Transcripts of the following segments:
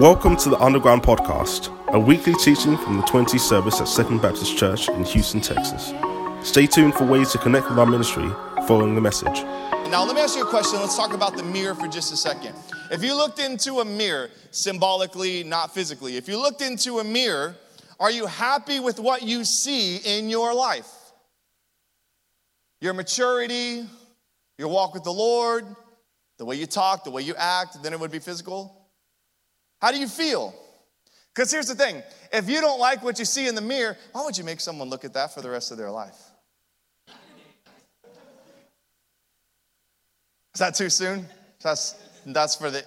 Welcome to the Underground Podcast, a weekly teaching from the 20 service at Second Baptist Church in Houston, Texas. Stay tuned for ways to connect with our ministry following the message. Now, let me ask you a question. Let's talk about the mirror for just a second. If you looked into a mirror, symbolically, not physically, if you looked into a mirror, are you happy with what you see in your life? Your maturity, your walk with the Lord, the way you talk, the way you act, then it would be physical. How do you feel? Because here's the thing if you don't like what you see in the mirror, why would you make someone look at that for the rest of their life? Is that too soon? That's, that's for the.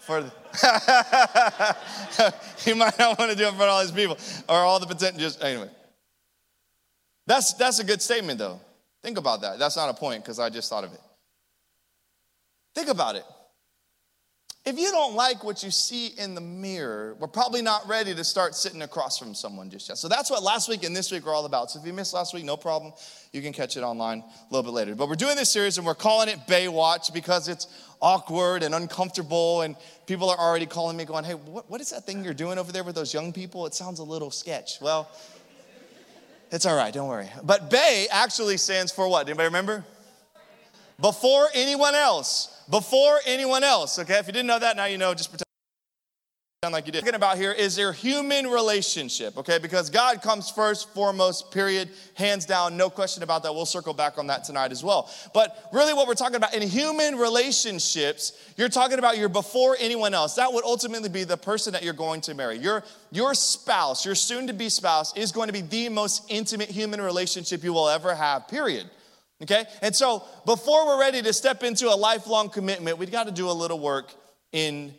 For the you might not want to do it for all these people or all the potential. Just anyway, that's that's a good statement though. Think about that. That's not a point because I just thought of it. Think about it. If you don't like what you see in the mirror, we're probably not ready to start sitting across from someone just yet. So that's what last week and this week are all about. So if you missed last week, no problem. You can catch it online a little bit later. But we're doing this series and we're calling it Baywatch because it's awkward and uncomfortable. And people are already calling me, going, Hey, what, what is that thing you're doing over there with those young people? It sounds a little sketch. Well, it's all right, don't worry. But Bay actually stands for what? Anybody remember? Before anyone else before anyone else. Okay, if you didn't know that, now you know, just pretend like you did. Talking about here is their human relationship, okay? Because God comes first, foremost, period, hands down, no question about that. We'll circle back on that tonight as well. But really, what we're talking about in human relationships, you're talking about you're before anyone else. That would ultimately be the person that you're going to marry. Your, your spouse, your soon to be spouse, is going to be the most intimate human relationship you will ever have, period. Okay? And so before we're ready to step into a lifelong commitment, we've got to do a little work in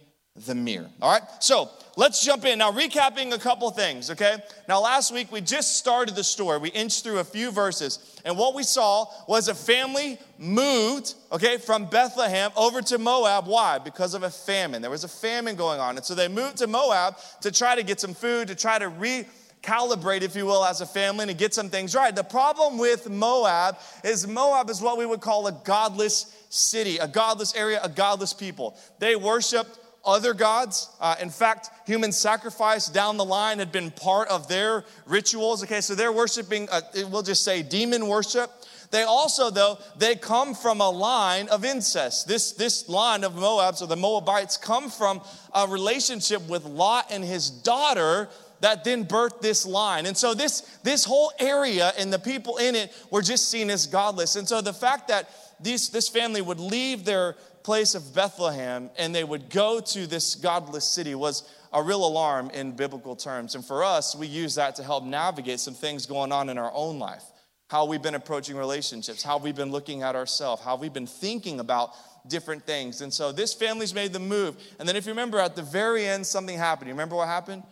the mirror. All right? So let's jump in. Now, recapping a couple things, okay? Now, last week we just started the story. We inched through a few verses, and what we saw was a family moved, okay, from Bethlehem over to Moab. Why? Because of a famine. There was a famine going on. And so they moved to Moab to try to get some food, to try to re calibrate, if you will, as a family and get some things right. The problem with Moab is Moab is what we would call a godless city, a godless area, a godless people. They worshiped other gods. Uh, in fact, human sacrifice down the line had been part of their rituals. Okay, so they're worshiping, uh, we'll just say demon worship. They also, though, they come from a line of incest. This, this line of Moabs or the Moabites come from a relationship with Lot and his daughter that then birthed this line. And so this, this whole area and the people in it were just seen as godless. And so the fact that these, this family would leave their place of Bethlehem and they would go to this godless city was a real alarm in biblical terms. And for us, we use that to help navigate some things going on in our own life. How we've been approaching relationships, how we've been looking at ourselves, how we've been thinking about different things. And so this family's made the move. And then if you remember at the very end, something happened. You remember what happened?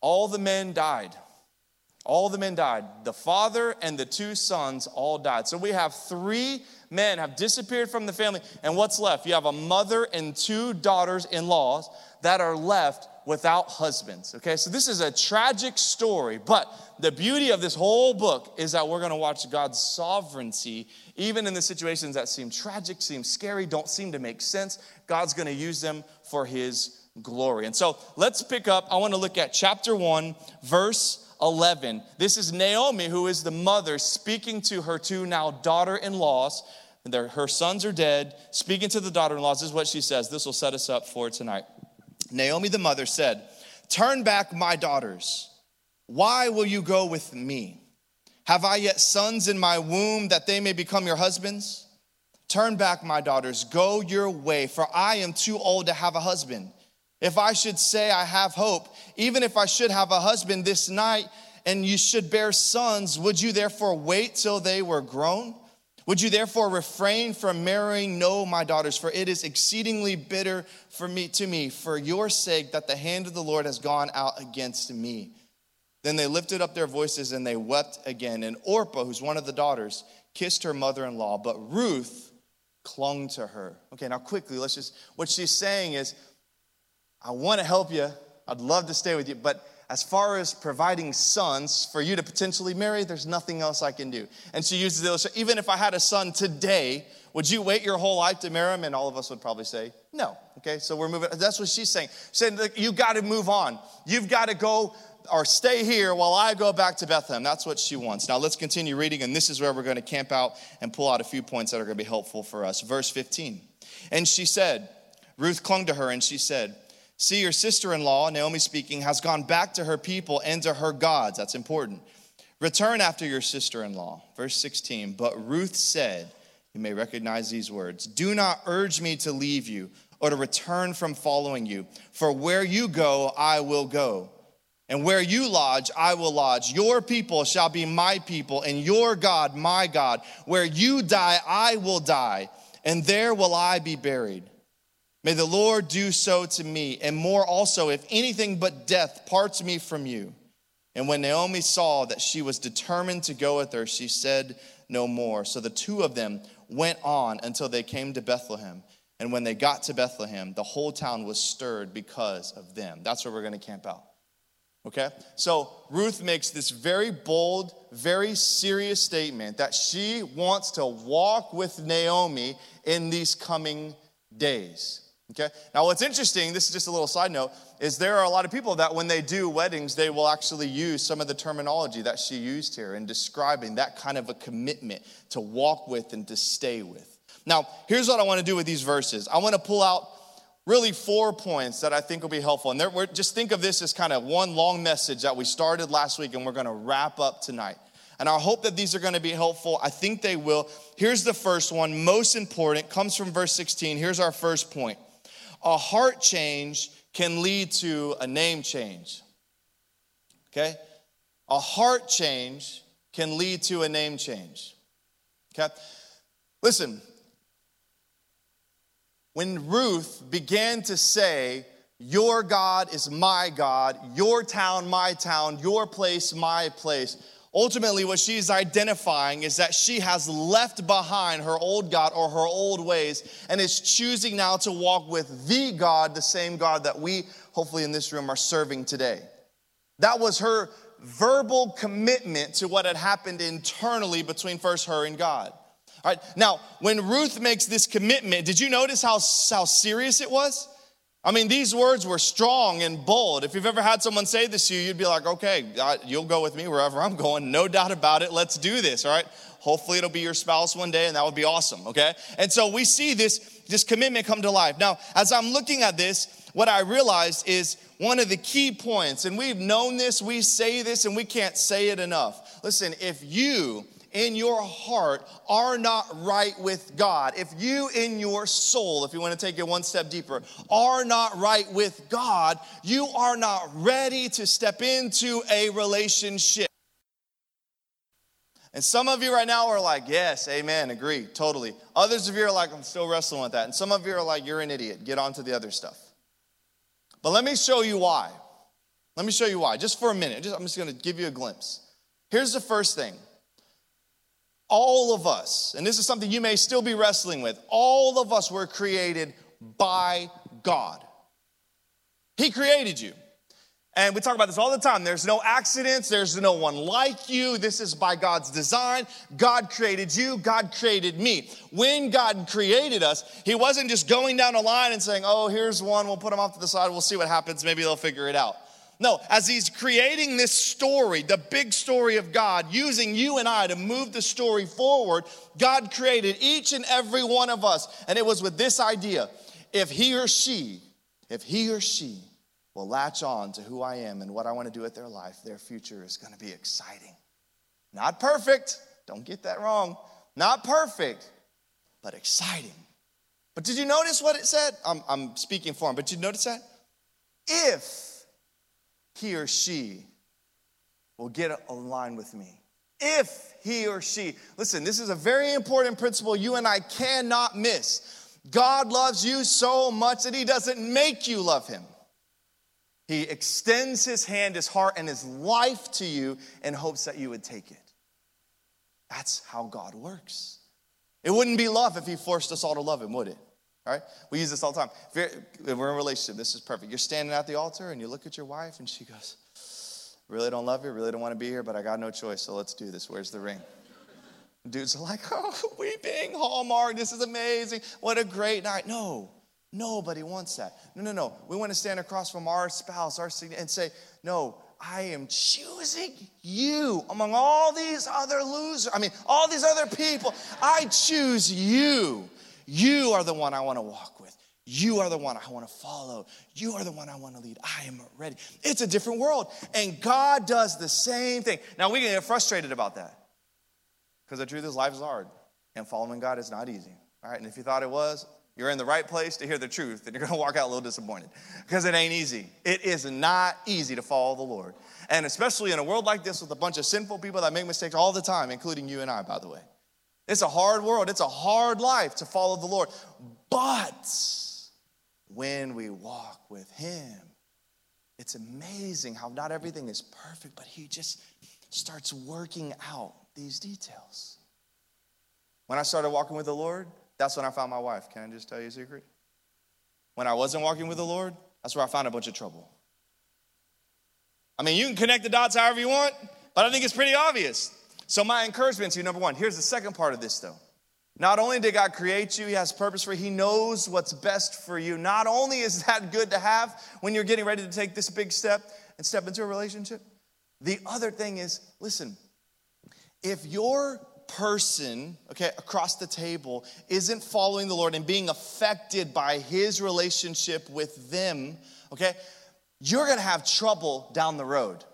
All the men died. All the men died. The father and the two sons all died. So we have three men have disappeared from the family. And what's left? You have a mother and two daughters in laws that are left without husbands. Okay, so this is a tragic story, but the beauty of this whole book is that we're gonna watch God's sovereignty, even in the situations that seem tragic, seem scary, don't seem to make sense. God's gonna use them for His glory. And so let's pick up. I want to look at chapter 1, verse 11. This is Naomi, who is the mother, speaking to her two now daughter in laws. Her sons are dead, speaking to the daughter in laws. Is what she says. This will set us up for tonight. Naomi, the mother, said, Turn back, my daughters. Why will you go with me? Have I yet sons in my womb that they may become your husbands? Turn back, my daughters, go your way, for I am too old to have a husband. If I should say I have hope, even if I should have a husband this night and you should bear sons, would you therefore wait till they were grown? Would you therefore refrain from marrying? No, my daughters, for it is exceedingly bitter for me to me for your sake that the hand of the Lord has gone out against me. Then they lifted up their voices and they wept again. And Orpah, who's one of the daughters, kissed her mother-in-law, but Ruth clung to her. Okay, now quickly, let's just what she's saying is I want to help you. I'd love to stay with you. But as far as providing sons for you to potentially marry, there's nothing else I can do. And she uses the illustration even if I had a son today, would you wait your whole life to marry him? And all of us would probably say, No. Okay, so we're moving. That's what she's saying. She's saying you got to move on. You've got to go or stay here while I go back to Bethlehem. That's what she wants. Now let's continue reading, and this is where we're going to camp out and pull out a few points that are going to be helpful for us. Verse 15. And she said, Ruth clung to her and she said, See, your sister in law, Naomi speaking, has gone back to her people and to her gods. That's important. Return after your sister in law. Verse 16. But Ruth said, You may recognize these words Do not urge me to leave you or to return from following you, for where you go, I will go and where you lodge, I will lodge. Your people shall be my people, and your God, my God. Where you die, I will die, and there will I be buried. May the Lord do so to me, and more also, if anything but death parts me from you. And when Naomi saw that she was determined to go with her, she said no more. So the two of them went on until they came to Bethlehem. And when they got to Bethlehem, the whole town was stirred because of them. That's where we're going to camp out. Okay? So Ruth makes this very bold, very serious statement that she wants to walk with Naomi in these coming days. Okay? Now, what's interesting, this is just a little side note, is there are a lot of people that when they do weddings, they will actually use some of the terminology that she used here in describing that kind of a commitment to walk with and to stay with. Now, here's what I want to do with these verses I want to pull out really four points that I think will be helpful. And there, just think of this as kind of one long message that we started last week and we're going to wrap up tonight. And I hope that these are going to be helpful. I think they will. Here's the first one, most important, comes from verse 16. Here's our first point. A heart change can lead to a name change. Okay? A heart change can lead to a name change. Okay? Listen, when Ruth began to say, Your God is my God, your town, my town, your place, my place, ultimately what she's identifying is that she has left behind her old God or her old ways and is choosing now to walk with the God, the same God that we, hopefully in this room, are serving today. That was her verbal commitment to what had happened internally between first her and God. All right, now, when Ruth makes this commitment, did you notice how, how serious it was? I mean, these words were strong and bold. If you've ever had someone say this to you, you'd be like, okay, you'll go with me wherever I'm going. No doubt about it. Let's do this, all right? Hopefully, it'll be your spouse one day, and that would be awesome, okay? And so we see this, this commitment come to life. Now, as I'm looking at this, what I realized is one of the key points, and we've known this, we say this, and we can't say it enough. Listen, if you in your heart are not right with God, if you in your soul, if you want to take it one step deeper, are not right with God, you are not ready to step into a relationship. And some of you right now are like, yes, amen, agree, totally. Others of you are like, I'm still wrestling with that. And some of you are like, you're an idiot, get on to the other stuff. But let me show you why. Let me show you why, just for a minute. Just, I'm just gonna give you a glimpse. Here's the first thing all of us, and this is something you may still be wrestling with, all of us were created by God. He created you. And we talk about this all the time. There's no accidents, there's no one like you. This is by God's design. God created you, God created me. When God created us, He wasn't just going down a line and saying, Oh, here's one, we'll put them off to the side, we'll see what happens, maybe they'll figure it out. No, as he's creating this story, the big story of God, using you and I to move the story forward, God created each and every one of us. And it was with this idea if he or she, if he or she will latch on to who I am and what I want to do with their life, their future is going to be exciting. Not perfect, don't get that wrong. Not perfect, but exciting. But did you notice what it said? I'm, I'm speaking for him, but did you notice that? If he or she will get aligned with me. If he or she, listen, this is a very important principle you and I cannot miss. God loves you so much that he doesn't make you love him. He extends his hand, his heart, and his life to you in hopes that you would take it. That's how God works. It wouldn't be love if he forced us all to love him, would it? All right? We use this all the time. If, we're in a relationship, this is perfect. You're standing at the altar and you look at your wife and she goes, Really don't love you, really don't want to be here, but I got no choice, so let's do this. Where's the ring? Dudes are like, Oh, weeping, Hallmark, this is amazing. What a great night. No, Nobody wants that. No, no, no. We want to stand across from our spouse, our and say, No, I am choosing you among all these other losers. I mean, all these other people. I choose you. You are the one I want to walk with. You are the one I want to follow. You are the one I want to lead. I am ready. It's a different world. And God does the same thing. Now, we can get frustrated about that because the truth is, life is hard and following God is not easy. All right. And if you thought it was, you're in the right place to hear the truth, and you're gonna walk out a little disappointed because it ain't easy. It is not easy to follow the Lord. And especially in a world like this with a bunch of sinful people that make mistakes all the time, including you and I, by the way. It's a hard world, it's a hard life to follow the Lord. But when we walk with Him, it's amazing how not everything is perfect, but He just starts working out these details. When I started walking with the Lord, that's when I found my wife. Can I just tell you a secret? When I wasn't walking with the Lord, that's where I found a bunch of trouble. I mean, you can connect the dots however you want, but I think it's pretty obvious. So, my encouragement to you, number one, here's the second part of this though. Not only did God create you, He has purpose for you, He knows what's best for you. Not only is that good to have when you're getting ready to take this big step and step into a relationship, the other thing is listen, if your person, okay, across the table isn't following the Lord and being affected by his relationship with them, okay, you're gonna have trouble down the road.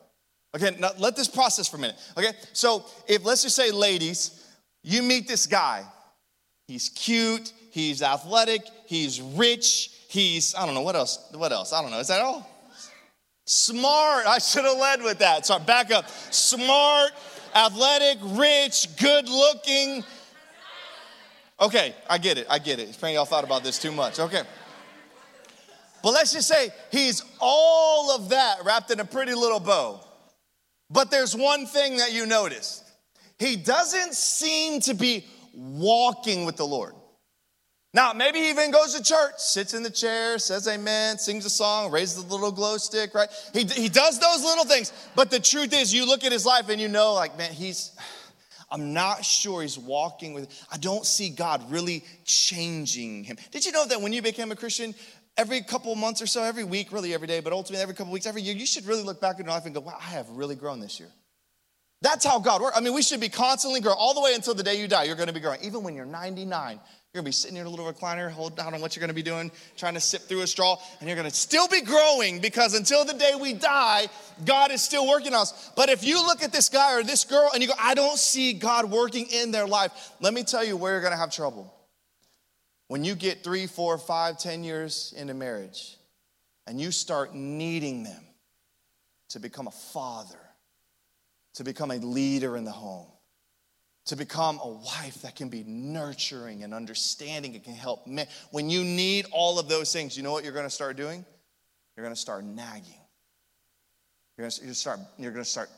Okay, now let this process for a minute. Okay, so if let's just say, ladies, you meet this guy, he's cute, he's athletic, he's rich, he's, I don't know, what else? What else? I don't know, is that all? Smart, I should have led with that. Sorry, back up. Smart, athletic, rich, good looking. Okay, I get it. I get it. Apparently, y'all thought about this too much. Okay. But let's just say he's all of that wrapped in a pretty little bow. But there's one thing that you notice he doesn't seem to be walking with the Lord. Now, maybe he even goes to church, sits in the chair, says amen, sings a song, raises a little glow stick, right? He, he does those little things. But the truth is, you look at his life and you know, like, man, he's, I'm not sure he's walking with, I don't see God really changing him. Did you know that when you became a Christian, every couple months or so, every week, really every day, but ultimately every couple weeks, every year, you should really look back in your life and go, wow, I have really grown this year. That's how God works. I mean, we should be constantly growing all the way until the day you die. You're going to be growing. Even when you're 99, you're gonna be sitting in a little recliner, holding down on what you're gonna be doing, trying to sip through a straw, and you're gonna still be growing because until the day we die, God is still working on us. But if you look at this guy or this girl and you go, I don't see God working in their life, let me tell you where you're gonna have trouble. When you get three, four, five, ten years into marriage and you start needing them to become a father, to become a leader in the home to become a wife that can be nurturing and understanding and can help men. When you need all of those things, you know what you're going to start doing? You're going to start nagging. You're going to start, you're going to start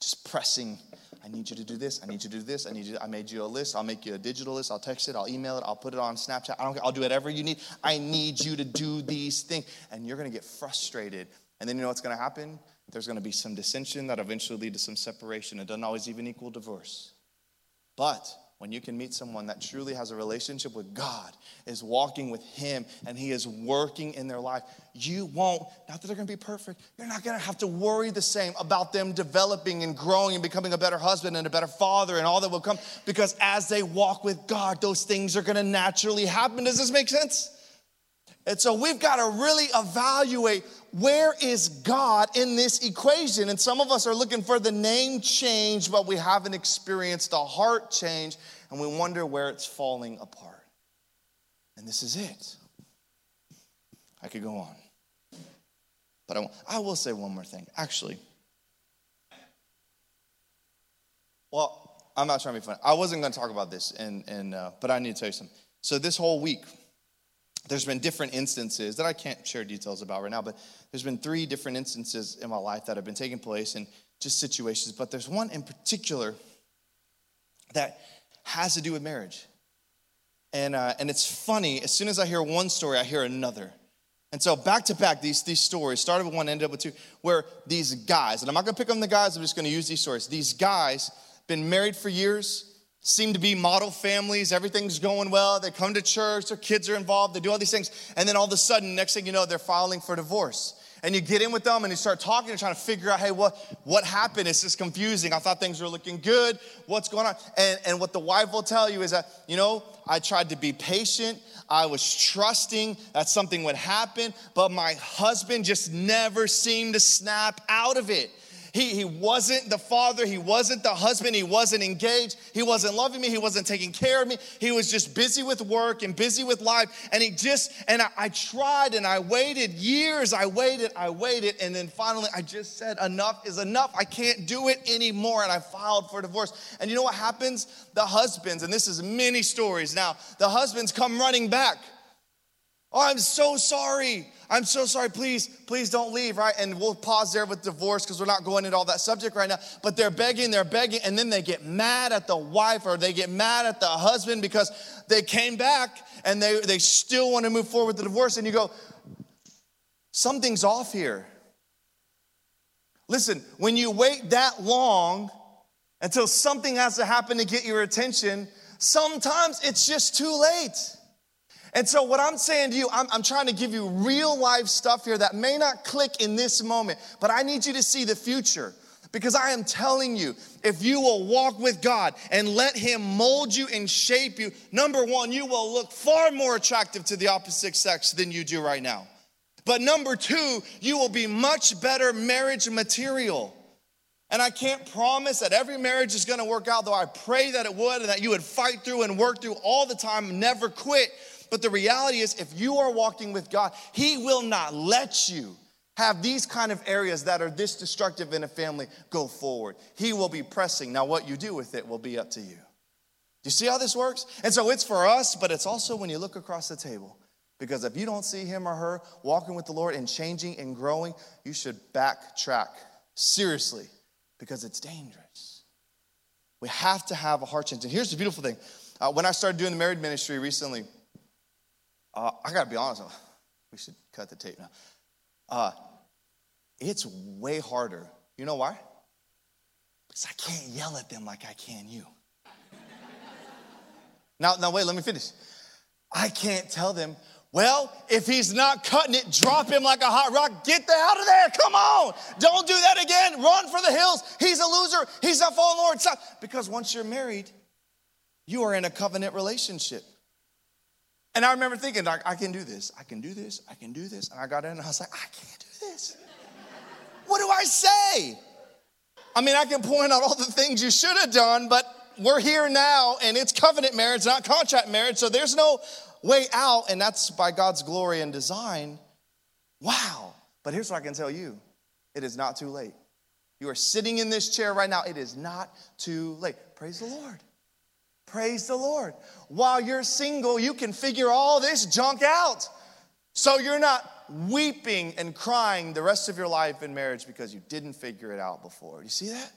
just pressing. I need you to do this. I need you to do this. I need you. I made you a list. I'll make you a digital list. I'll text it. I'll email it. I'll put it on Snapchat. I don't. I'll do whatever you need. I need you to do these things, and you're going to get frustrated. And then you know what's going to happen? There's going to be some dissension that eventually lead to some separation. It doesn't always even equal divorce. But when you can meet someone that truly has a relationship with God, is walking with Him, and He is working in their life, you won't, not that they're gonna be perfect, you're not gonna have to worry the same about them developing and growing and becoming a better husband and a better father and all that will come, because as they walk with God, those things are gonna naturally happen. Does this make sense? And so we've got to really evaluate where is God in this equation? And some of us are looking for the name change, but we haven't experienced a heart change, and we wonder where it's falling apart. And this is it. I could go on. But I, I will say one more thing. Actually, well, I'm not trying to be funny. I wasn't going to talk about this, and, and, uh, but I need to tell you something. So, this whole week, there's been different instances that I can't share details about right now, but there's been three different instances in my life that have been taking place and just situations. But there's one in particular that has to do with marriage. And, uh, and it's funny, as soon as I hear one story, I hear another. And so back to back, these, these stories started with one, ended up with two, where these guys, and I'm not gonna pick on the guys, I'm just gonna use these stories. These guys, been married for years, seem to be model families. Everything's going well. They come to church, their kids are involved, they do all these things. And then all of a sudden, next thing you know, they're filing for divorce. And you get in with them and you start talking and trying to figure out, hey, what, what happened? It's just confusing. I thought things were looking good. What's going on? And, and what the wife will tell you is that, you know, I tried to be patient. I was trusting that something would happen, but my husband just never seemed to snap out of it. He, he wasn't the father, he wasn't the husband, he wasn't engaged, he wasn't loving me, he wasn't taking care of me. He was just busy with work and busy with life. And he just, and I, I tried and I waited years, I waited, I waited, and then finally I just said, enough is enough. I can't do it anymore. And I filed for divorce. And you know what happens? The husbands, and this is many stories now, the husbands come running back. Oh, I'm so sorry. I'm so sorry. Please, please don't leave, right? And we'll pause there with divorce because we're not going into all that subject right now. But they're begging, they're begging, and then they get mad at the wife or they get mad at the husband because they came back and they, they still want to move forward with the divorce. And you go, something's off here. Listen, when you wait that long until something has to happen to get your attention, sometimes it's just too late. And so, what I'm saying to you, I'm, I'm, trying to give you real life stuff here that may not click in this moment, but I need you to see the future. Because I am telling you, if you will walk with God and let Him mold you and shape you, number one, you will look far more attractive to the opposite sex than you do right now. But number two, you will be much better marriage material. And I can't promise that every marriage is gonna work out, though I pray that it would and that you would fight through and work through all the time, never quit. But the reality is, if you are walking with God, He will not let you have these kind of areas that are this destructive in a family go forward. He will be pressing. Now, what you do with it will be up to you. Do you see how this works? And so it's for us, but it's also when you look across the table. Because if you don't see him or her walking with the Lord and changing and growing, you should backtrack seriously because it's dangerous. We have to have a heart change. And here's the beautiful thing uh, when I started doing the married ministry recently, uh, I got to be honest. We should cut the tape now. Uh, it's way harder. You know why? Because I can't yell at them like I can you. now, now wait. Let me finish. I can't tell them. Well, if he's not cutting it, drop him like a hot rock. Get the out of there. Come on. Don't do that again. Run for the hills. He's a loser. He's a fallen Lord. Stop. Because once you're married, you are in a covenant relationship. And I remember thinking, like, I can do this, I can do this, I can do this. And I got in and I was like, I can't do this. what do I say? I mean, I can point out all the things you should have done, but we're here now and it's covenant marriage, not contract marriage. So there's no way out, and that's by God's glory and design. Wow. But here's what I can tell you it is not too late. You are sitting in this chair right now. It is not too late. Praise the Lord. Praise the Lord. While you're single, you can figure all this junk out. So you're not weeping and crying the rest of your life in marriage because you didn't figure it out before. You see that?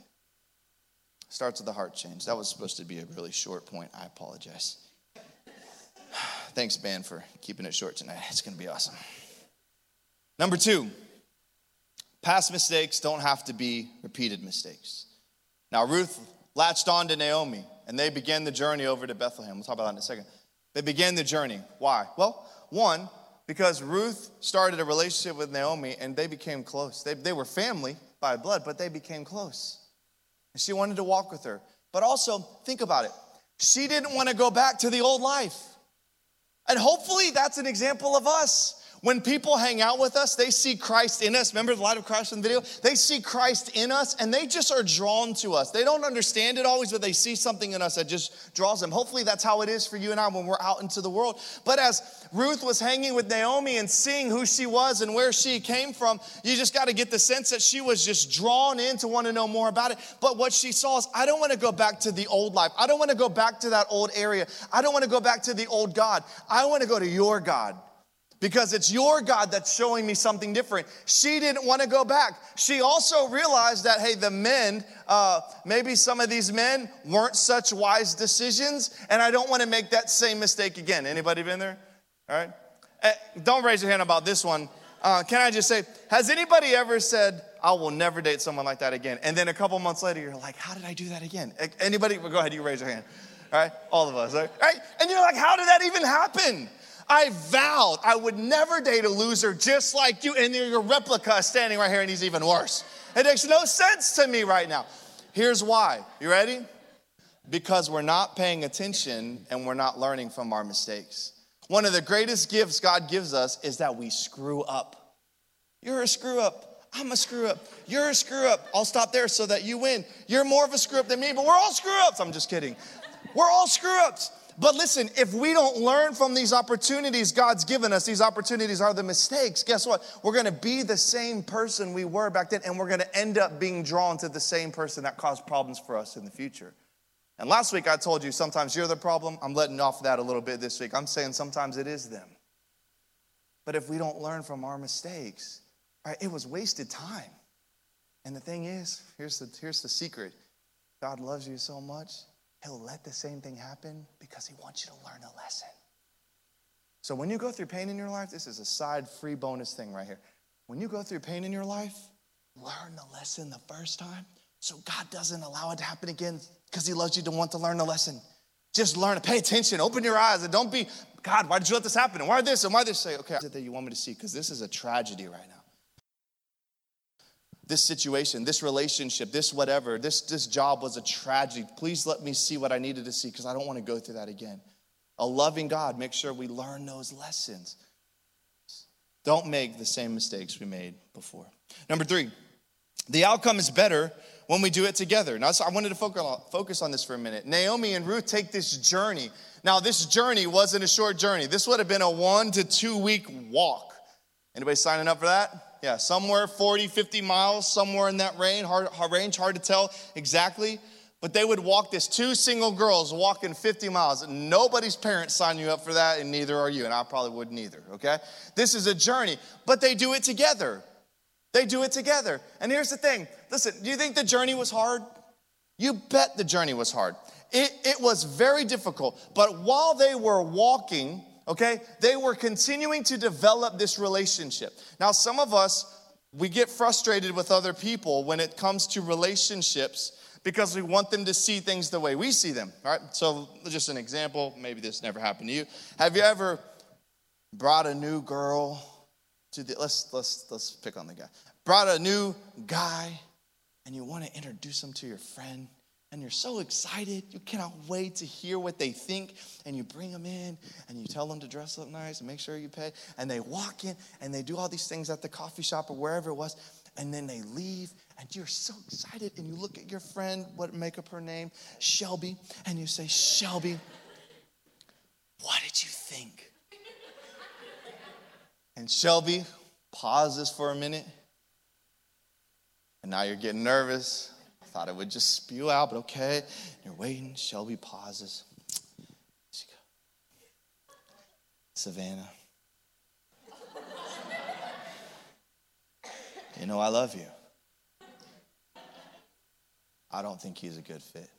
Starts with the heart change. That was supposed to be a really short point. I apologize. Thanks, Ben, for keeping it short tonight. It's going to be awesome. Number two, past mistakes don't have to be repeated mistakes. Now, Ruth latched on to Naomi and they began the journey over to Bethlehem. We'll talk about that in a second. They began the journey. Why? Well, one, because Ruth started a relationship with Naomi and they became close. They, they were family by blood, but they became close. And she wanted to walk with her. But also, think about it. She didn't want to go back to the old life. And hopefully, that's an example of us. When people hang out with us, they see Christ in us. Remember the light of Christ in the video? They see Christ in us and they just are drawn to us. They don't understand it always, but they see something in us that just draws them. Hopefully, that's how it is for you and I when we're out into the world. But as Ruth was hanging with Naomi and seeing who she was and where she came from, you just got to get the sense that she was just drawn in to want to know more about it. But what she saw is, I don't want to go back to the old life. I don't want to go back to that old area. I don't want to go back to the old God. I want to go to your God because it's your God that's showing me something different. She didn't want to go back. She also realized that, hey, the men, uh, maybe some of these men weren't such wise decisions, and I don't want to make that same mistake again. Anybody been there? All right. Uh, don't raise your hand about this one. Uh, can I just say, has anybody ever said, I will never date someone like that again? And then a couple months later, you're like, how did I do that again? Anybody? Go ahead, you raise your hand. All right, All of us, right? right? And you're like, how did that even happen? I vowed I would never date a loser just like you, and your replica standing right here, and he's even worse. It makes no sense to me right now. Here's why. You ready? Because we're not paying attention and we're not learning from our mistakes. One of the greatest gifts God gives us is that we screw up. You're a screw up. I'm a screw up. You're a screw up. I'll stop there so that you win. You're more of a screw up than me, but we're all screw ups. I'm just kidding. We're all screw ups. But listen, if we don't learn from these opportunities God's given us, these opportunities are the mistakes, guess what? We're gonna be the same person we were back then, and we're gonna end up being drawn to the same person that caused problems for us in the future. And last week I told you sometimes you're the problem. I'm letting off that a little bit this week. I'm saying sometimes it is them. But if we don't learn from our mistakes, right, it was wasted time. And the thing is, here's the, here's the secret God loves you so much He'll let the same thing happen because He wants you to learn a lesson. So when you go through pain in your life, this is a side free bonus thing right here. When you go through pain in your life, learn the lesson the first time so God doesn't allow it to happen again because He loves you to want to learn the lesson. Just learn it. Pay attention. Open your eyes and don't be, God, why did you let this happen? And why this? And why this? Say, okay, is it that you want me to see? Because this is a tragedy right now this situation, this relationship, this whatever, this, this job was a tragedy. Please let me see what I needed to see because I don't want to go through that again. A loving God make sure we learn those lessons. Don't make the same mistakes we made before. Number three, the outcome is better when we do it together. Now, so I wanted to focus on this for a minute. Naomi and Ruth take this journey. Now, this journey wasn't a short journey. This would have been a one to two week walk. Anybody signing up for that? Yeah, somewhere 40, 50 miles, somewhere in that range. Hard, range, hard to tell exactly. But they would walk this, two single girls walking 50 miles. Nobody's parents sign you up for that, and neither are you, and I probably wouldn't either, okay? This is a journey, but they do it together. They do it together. And here's the thing listen, do you think the journey was hard? You bet the journey was hard. It, it was very difficult, but while they were walking, okay? They were continuing to develop this relationship. Now, some of us, we get frustrated with other people when it comes to relationships because we want them to see things the way we see them, all right? So, just an example, maybe this never happened to you. Have you ever brought a new girl to the, let's, let's, let's pick on the guy. Brought a new guy and you want to introduce him to your friend and you're so excited. You cannot wait to hear what they think. And you bring them in and you tell them to dress up nice and make sure you pay. And they walk in and they do all these things at the coffee shop or wherever it was. And then they leave and you're so excited. And you look at your friend, what make up her name? Shelby. And you say, Shelby, what did you think? And Shelby pauses for a minute. And now you're getting nervous thought it would just spew out, but okay. You're waiting. Shelby pauses. She goes, Savannah, you know I love you. I don't think he's a good fit.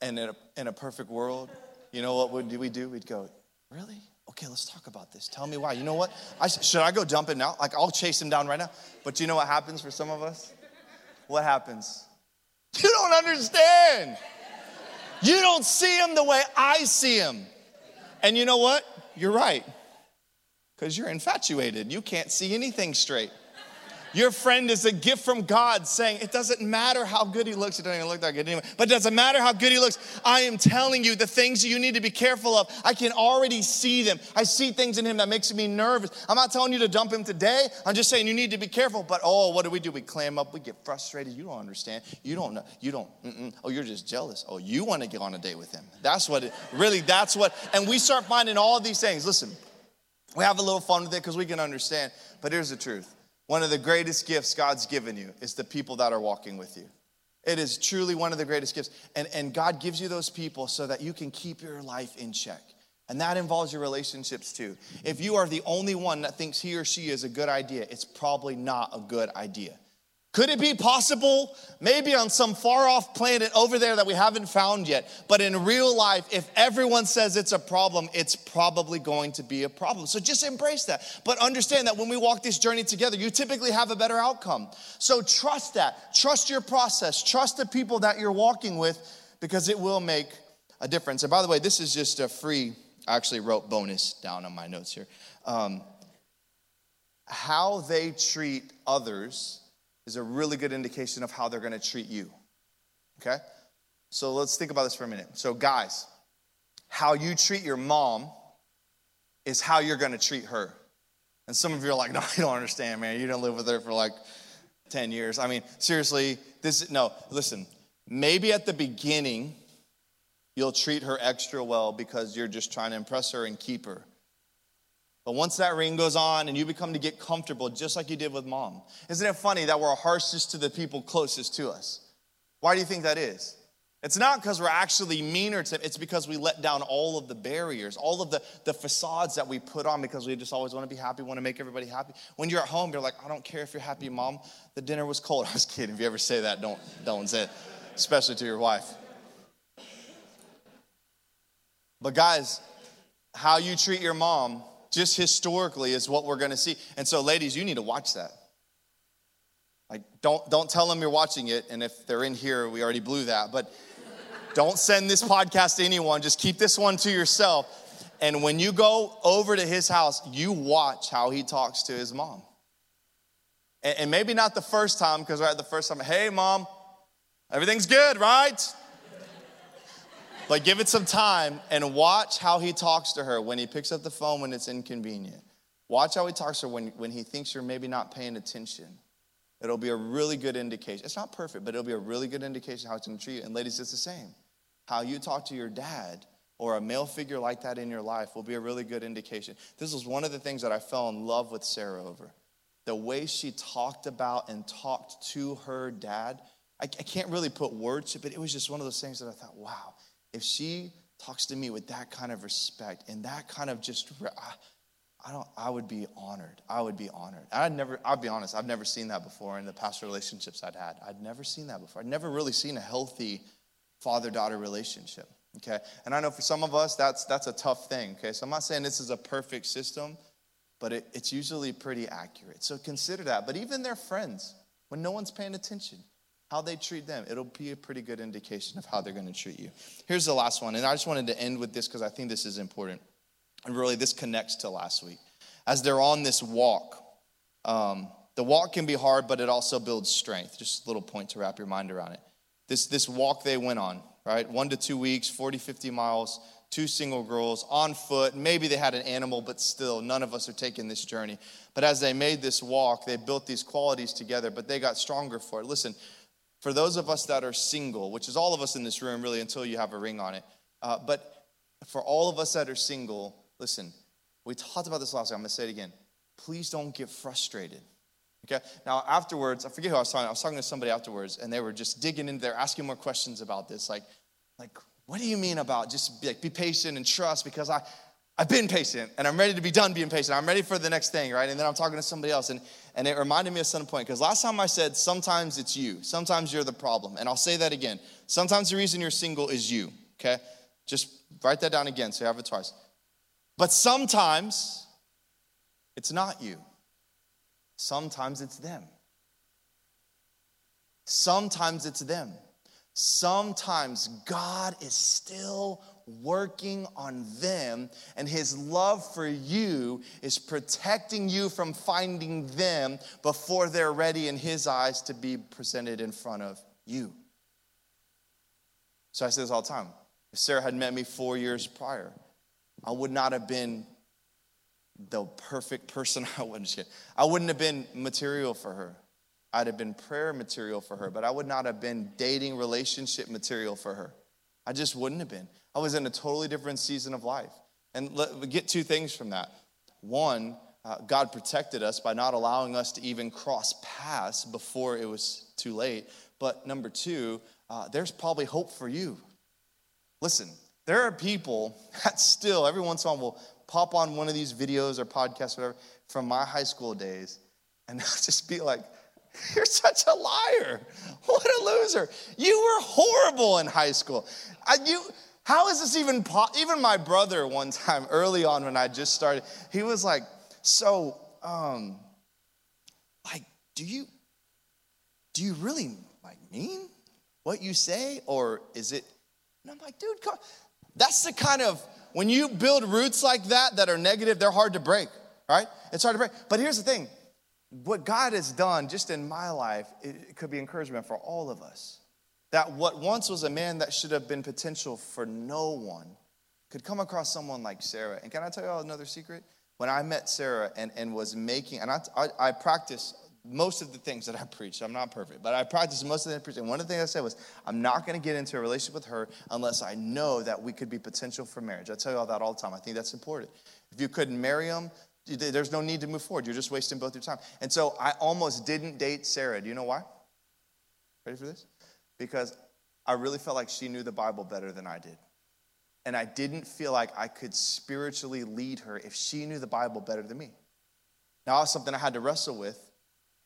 And in a, in a perfect world, you know what would we do? We'd go, really? Okay, let's talk about this. Tell me why. You know what? I, should I go dump him now? Like, I'll chase him down right now. But you know what happens for some of us? What happens? You don't understand. You don't see him the way I see him. And you know what? You're right. Because you're infatuated. You can't see anything straight. Your friend is a gift from God saying, It doesn't matter how good he looks. He doesn't even look that good anyway. But it doesn't matter how good he looks. I am telling you the things you need to be careful of. I can already see them. I see things in him that makes me nervous. I'm not telling you to dump him today. I'm just saying you need to be careful. But oh, what do we do? We clam up. We get frustrated. You don't understand. You don't know. You don't. Mm-mm. Oh, you're just jealous. Oh, you want to get on a date with him. That's what it really, that's what. And we start finding all these things. Listen, we have a little fun with it because we can understand. But here's the truth one of the greatest gifts God's given you is the people that are walking with you. It is truly one of the greatest gifts. And, and God gives you those people so that you can keep your life in check. And that involves your relationships too. If you are the only one that thinks he or she is a good idea, it's probably not a good idea. Could it be possible? Maybe on some far off planet over there that we haven't found yet. But in real life, if everyone says it's a problem, it's probably going to be a problem. So just embrace that. But understand that when we walk this journey together, you typically have a better outcome. So trust that. Trust your process. Trust the people that you're walking with because it will make a difference. And by the way, this is just a free, I actually wrote bonus down on my notes here. Um, how they treat others is a really good indication of how they're going to treat you. Okay? So let's think about this for a minute. So, guys, how you treat your mom is how you're going to treat her. And some of you are like, no, you don't understand, man. You didn't live with her for like 10 years. I mean, seriously, this, is no, listen, maybe at the beginning, you'll treat her extra well because you're just trying to impress her and keep her. But once that ring goes on and you become to get comfortable, just like you did with mom, isn't it funny that we're harshest to the people closest to us? Why do you think that is? It's not because we're actually meaner to it's because we let down all of the barriers, all of the, the facades that we put on because we just always want to be happy, want to make everybody happy. When you're at home, you're like, I don't care if you're happy, mom. The dinner was cold. I was kidding. If you ever say that, don't don't say it, especially to your wife. But guys, how you treat your mom, just historically, is what we're gonna see. And so, ladies, you need to watch that. Like, don't don't tell them you're watching it, and if they're in here, we already blew that. But don't send this podcast to anyone. Just keep this one to yourself. And when you go over to his house, you watch how he talks to his mom. And, and maybe not the first time, because right the first time, hey, mom, everything's good, right? But give it some time and watch how he talks to her when he picks up the phone when it's inconvenient. Watch how he talks to her when, when he thinks you're maybe not paying attention. It'll be a really good indication. It's not perfect, but it'll be a really good indication how it's going to treat you. And ladies, it's the same. How you talk to your dad or a male figure like that in your life will be a really good indication. This was one of the things that I fell in love with Sarah over. The way she talked about and talked to her dad. I, I can't really put words to it, but it was just one of those things that I thought, wow, if she talks to me with that kind of respect and that kind of just, I don't, I would be honored. I would be honored. I'd never, I'll be honest, I've never seen that before in the past relationships I'd had. I'd never seen that before. I'd never really seen a healthy father daughter relationship. Okay. And I know for some of us, that's, that's a tough thing. Okay. So I'm not saying this is a perfect system, but it, it's usually pretty accurate. So consider that. But even their friends, when no one's paying attention, how they treat them, it'll be a pretty good indication of how they're going to treat you. Here's the last one. And I just wanted to end with this because I think this is important. And really, this connects to last week. As they're on this walk, um, the walk can be hard, but it also builds strength. Just a little point to wrap your mind around it. This, this walk they went on, right? One to two weeks, 40, 50 miles, two single girls on foot. Maybe they had an animal, but still, none of us are taking this journey. But as they made this walk, they built these qualities together, but they got stronger for it. Listen, for those of us that are single, which is all of us in this room, really, until you have a ring on it, uh, but for all of us that are single, Listen, we talked about this last week. I'm going to say it again. Please don't get frustrated. Okay? Now, afterwards, I forget who I was talking to. I was talking to somebody afterwards, and they were just digging in there, asking more questions about this. Like, like what do you mean about just be, like, be patient and trust? Because I, I've been patient and I'm ready to be done being patient. I'm ready for the next thing, right? And then I'm talking to somebody else, and, and it reminded me of some point. Because last time I said, sometimes it's you, sometimes you're the problem. And I'll say that again. Sometimes the reason you're single is you, okay? Just write that down again so you have it twice. But sometimes it's not you, sometimes it's them. Sometimes it's them. Sometimes God is still working on them, and His love for you is protecting you from finding them before they're ready in His eyes to be presented in front of you. So I say this all the time. If Sarah had met me four years prior, I would not have been the perfect person I wouldn't I wouldn't have been material for her. I'd have been prayer material for her, but I would not have been dating relationship material for her. I just wouldn't have been. I was in a totally different season of life. And let, get two things from that. One, uh, God protected us by not allowing us to even cross paths before it was too late. But number two, uh, there's probably hope for you. Listen, there are people that still, every once in a while, will pop on one of these videos or podcasts, or whatever, from my high school days, and they'll just be like, You're such a liar. What a loser. You were horrible in high school. I, you, how is this even po-? Even my brother, one time early on when I just started, he was like, So, um, like, do you, do you really like mean what you say? Or is it, And I'm like, dude, come. That's the kind of, when you build roots like that that are negative, they're hard to break, right? It's hard to break. But here's the thing what God has done just in my life, it could be encouragement for all of us. That what once was a man that should have been potential for no one could come across someone like Sarah. And can I tell you all another secret? When I met Sarah and, and was making, and I, I, I practice most of the things that I preach. I'm not perfect, but I practice most of the things. And one of the things I said was, I'm not going to get into a relationship with her unless I know that we could be potential for marriage. I tell you all that all the time. I think that's important. If you couldn't marry him, there's no need to move forward. You're just wasting both your time. And so I almost didn't date Sarah. Do you know why? Ready for this? Because I really felt like she knew the Bible better than I did. And I didn't feel like I could spiritually lead her if she knew the Bible better than me. Now, that was something I had to wrestle with.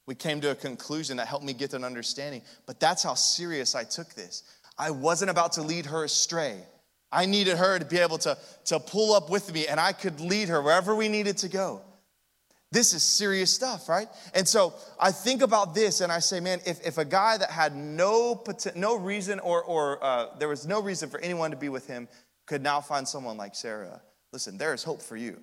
We came to a conclusion that helped me get an understanding, but that's how serious I took this. I wasn't about to lead her astray. I needed her to be able to, to pull up with me, and I could lead her wherever we needed to go. This is serious stuff, right? And so I think about this and I say, man, if, if a guy that had no, no reason or, or uh, there was no reason for anyone to be with him could now find someone like Sarah, listen, there is hope for you.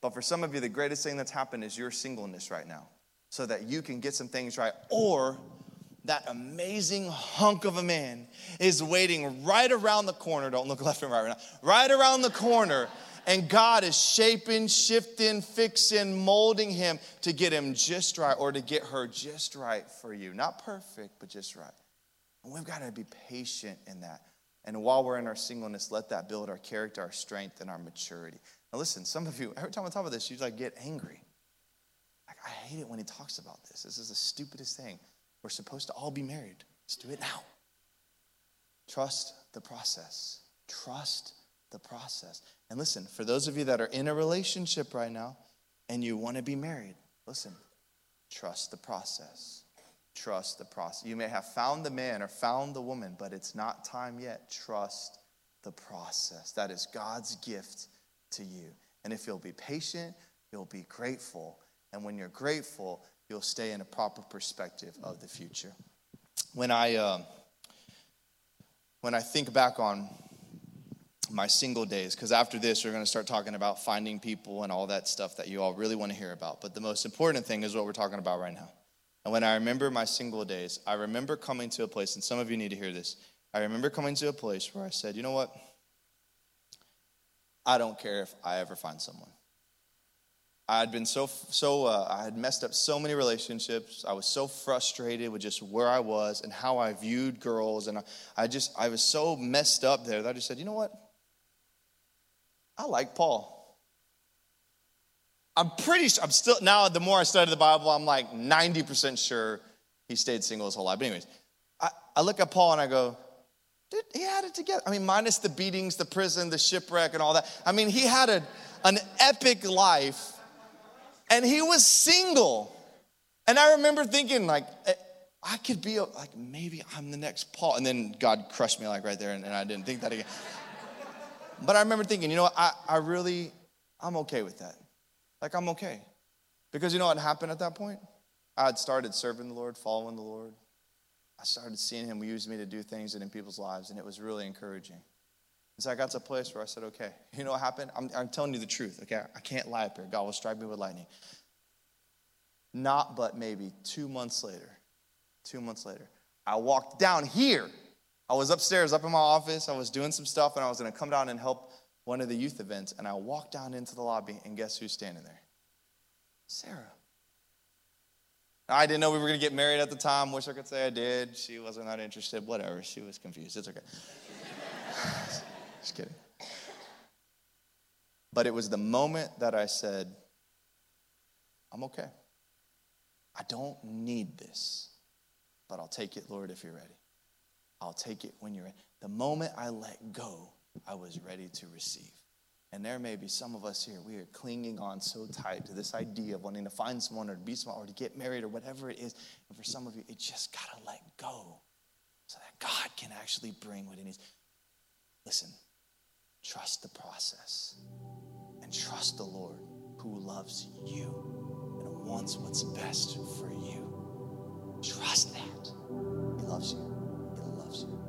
But for some of you, the greatest thing that's happened is your singleness right now so that you can get some things right. Or that amazing hunk of a man is waiting right around the corner. Don't look left and right right now. Right around the corner. And God is shaping, shifting, fixing, molding him to get him just right or to get her just right for you. Not perfect, but just right. And we've got to be patient in that. And while we're in our singleness, let that build our character, our strength, and our maturity. Now, listen, some of you, every time I talk about this, you like get angry. Like, I hate it when he talks about this. This is the stupidest thing. We're supposed to all be married. Let's do it now. Trust the process. Trust the process. And listen, for those of you that are in a relationship right now and you want to be married, listen, trust the process. Trust the process. You may have found the man or found the woman, but it's not time yet. Trust the process. That is God's gift to you. And if you'll be patient, you'll be grateful. And when you're grateful, you'll stay in a proper perspective of the future. When I, uh, when I think back on my single days, because after this, we're going to start talking about finding people and all that stuff that you all really want to hear about. But the most important thing is what we're talking about right now. And when I remember my single days, I remember coming to a place, and some of you need to hear this. I remember coming to a place where I said, you know what? I don't care if I ever find someone. I had been so, so uh, I had messed up so many relationships. I was so frustrated with just where I was and how I viewed girls. And I, I just, I was so messed up there that I just said, you know what? I like Paul. I'm pretty sure, I'm still, now the more I study the Bible, I'm like 90% sure he stayed single his whole life. But, anyways, I, I look at Paul and I go, dude, he had it together. I mean, minus the beatings, the prison, the shipwreck, and all that. I mean, he had a, an epic life and he was single. And I remember thinking, like, eh, I could be a, like, maybe I'm the next Paul. And then God crushed me, like, right there, and, and I didn't think that again. but I remember thinking, you know what? I, I really, I'm okay with that. Like, I'm okay. Because you know what happened at that point? I had started serving the Lord, following the Lord. I started seeing Him use me to do things in people's lives, and it was really encouraging. And so I got to a place where I said, okay, you know what happened? I'm, I'm telling you the truth, okay? I can't lie up here. God will strike me with lightning. Not but maybe two months later, two months later, I walked down here. I was upstairs, up in my office. I was doing some stuff, and I was going to come down and help one of the youth events. And I walked down into the lobby, and guess who's standing there? Sarah. I didn't know we were going to get married at the time. Wish I could say I did. She wasn't that interested. Whatever. She was confused. It's okay. Just kidding. But it was the moment that I said, I'm okay. I don't need this, but I'll take it, Lord, if you're ready. I'll take it when you're ready. The moment I let go, I was ready to receive. And there may be some of us here, we are clinging on so tight to this idea of wanting to find someone or to be someone or to get married or whatever it is. And for some of you, it just got to let go so that God can actually bring what He needs. Listen, Trust the process and trust the Lord who loves you and wants what's best for you. Trust that. He loves you.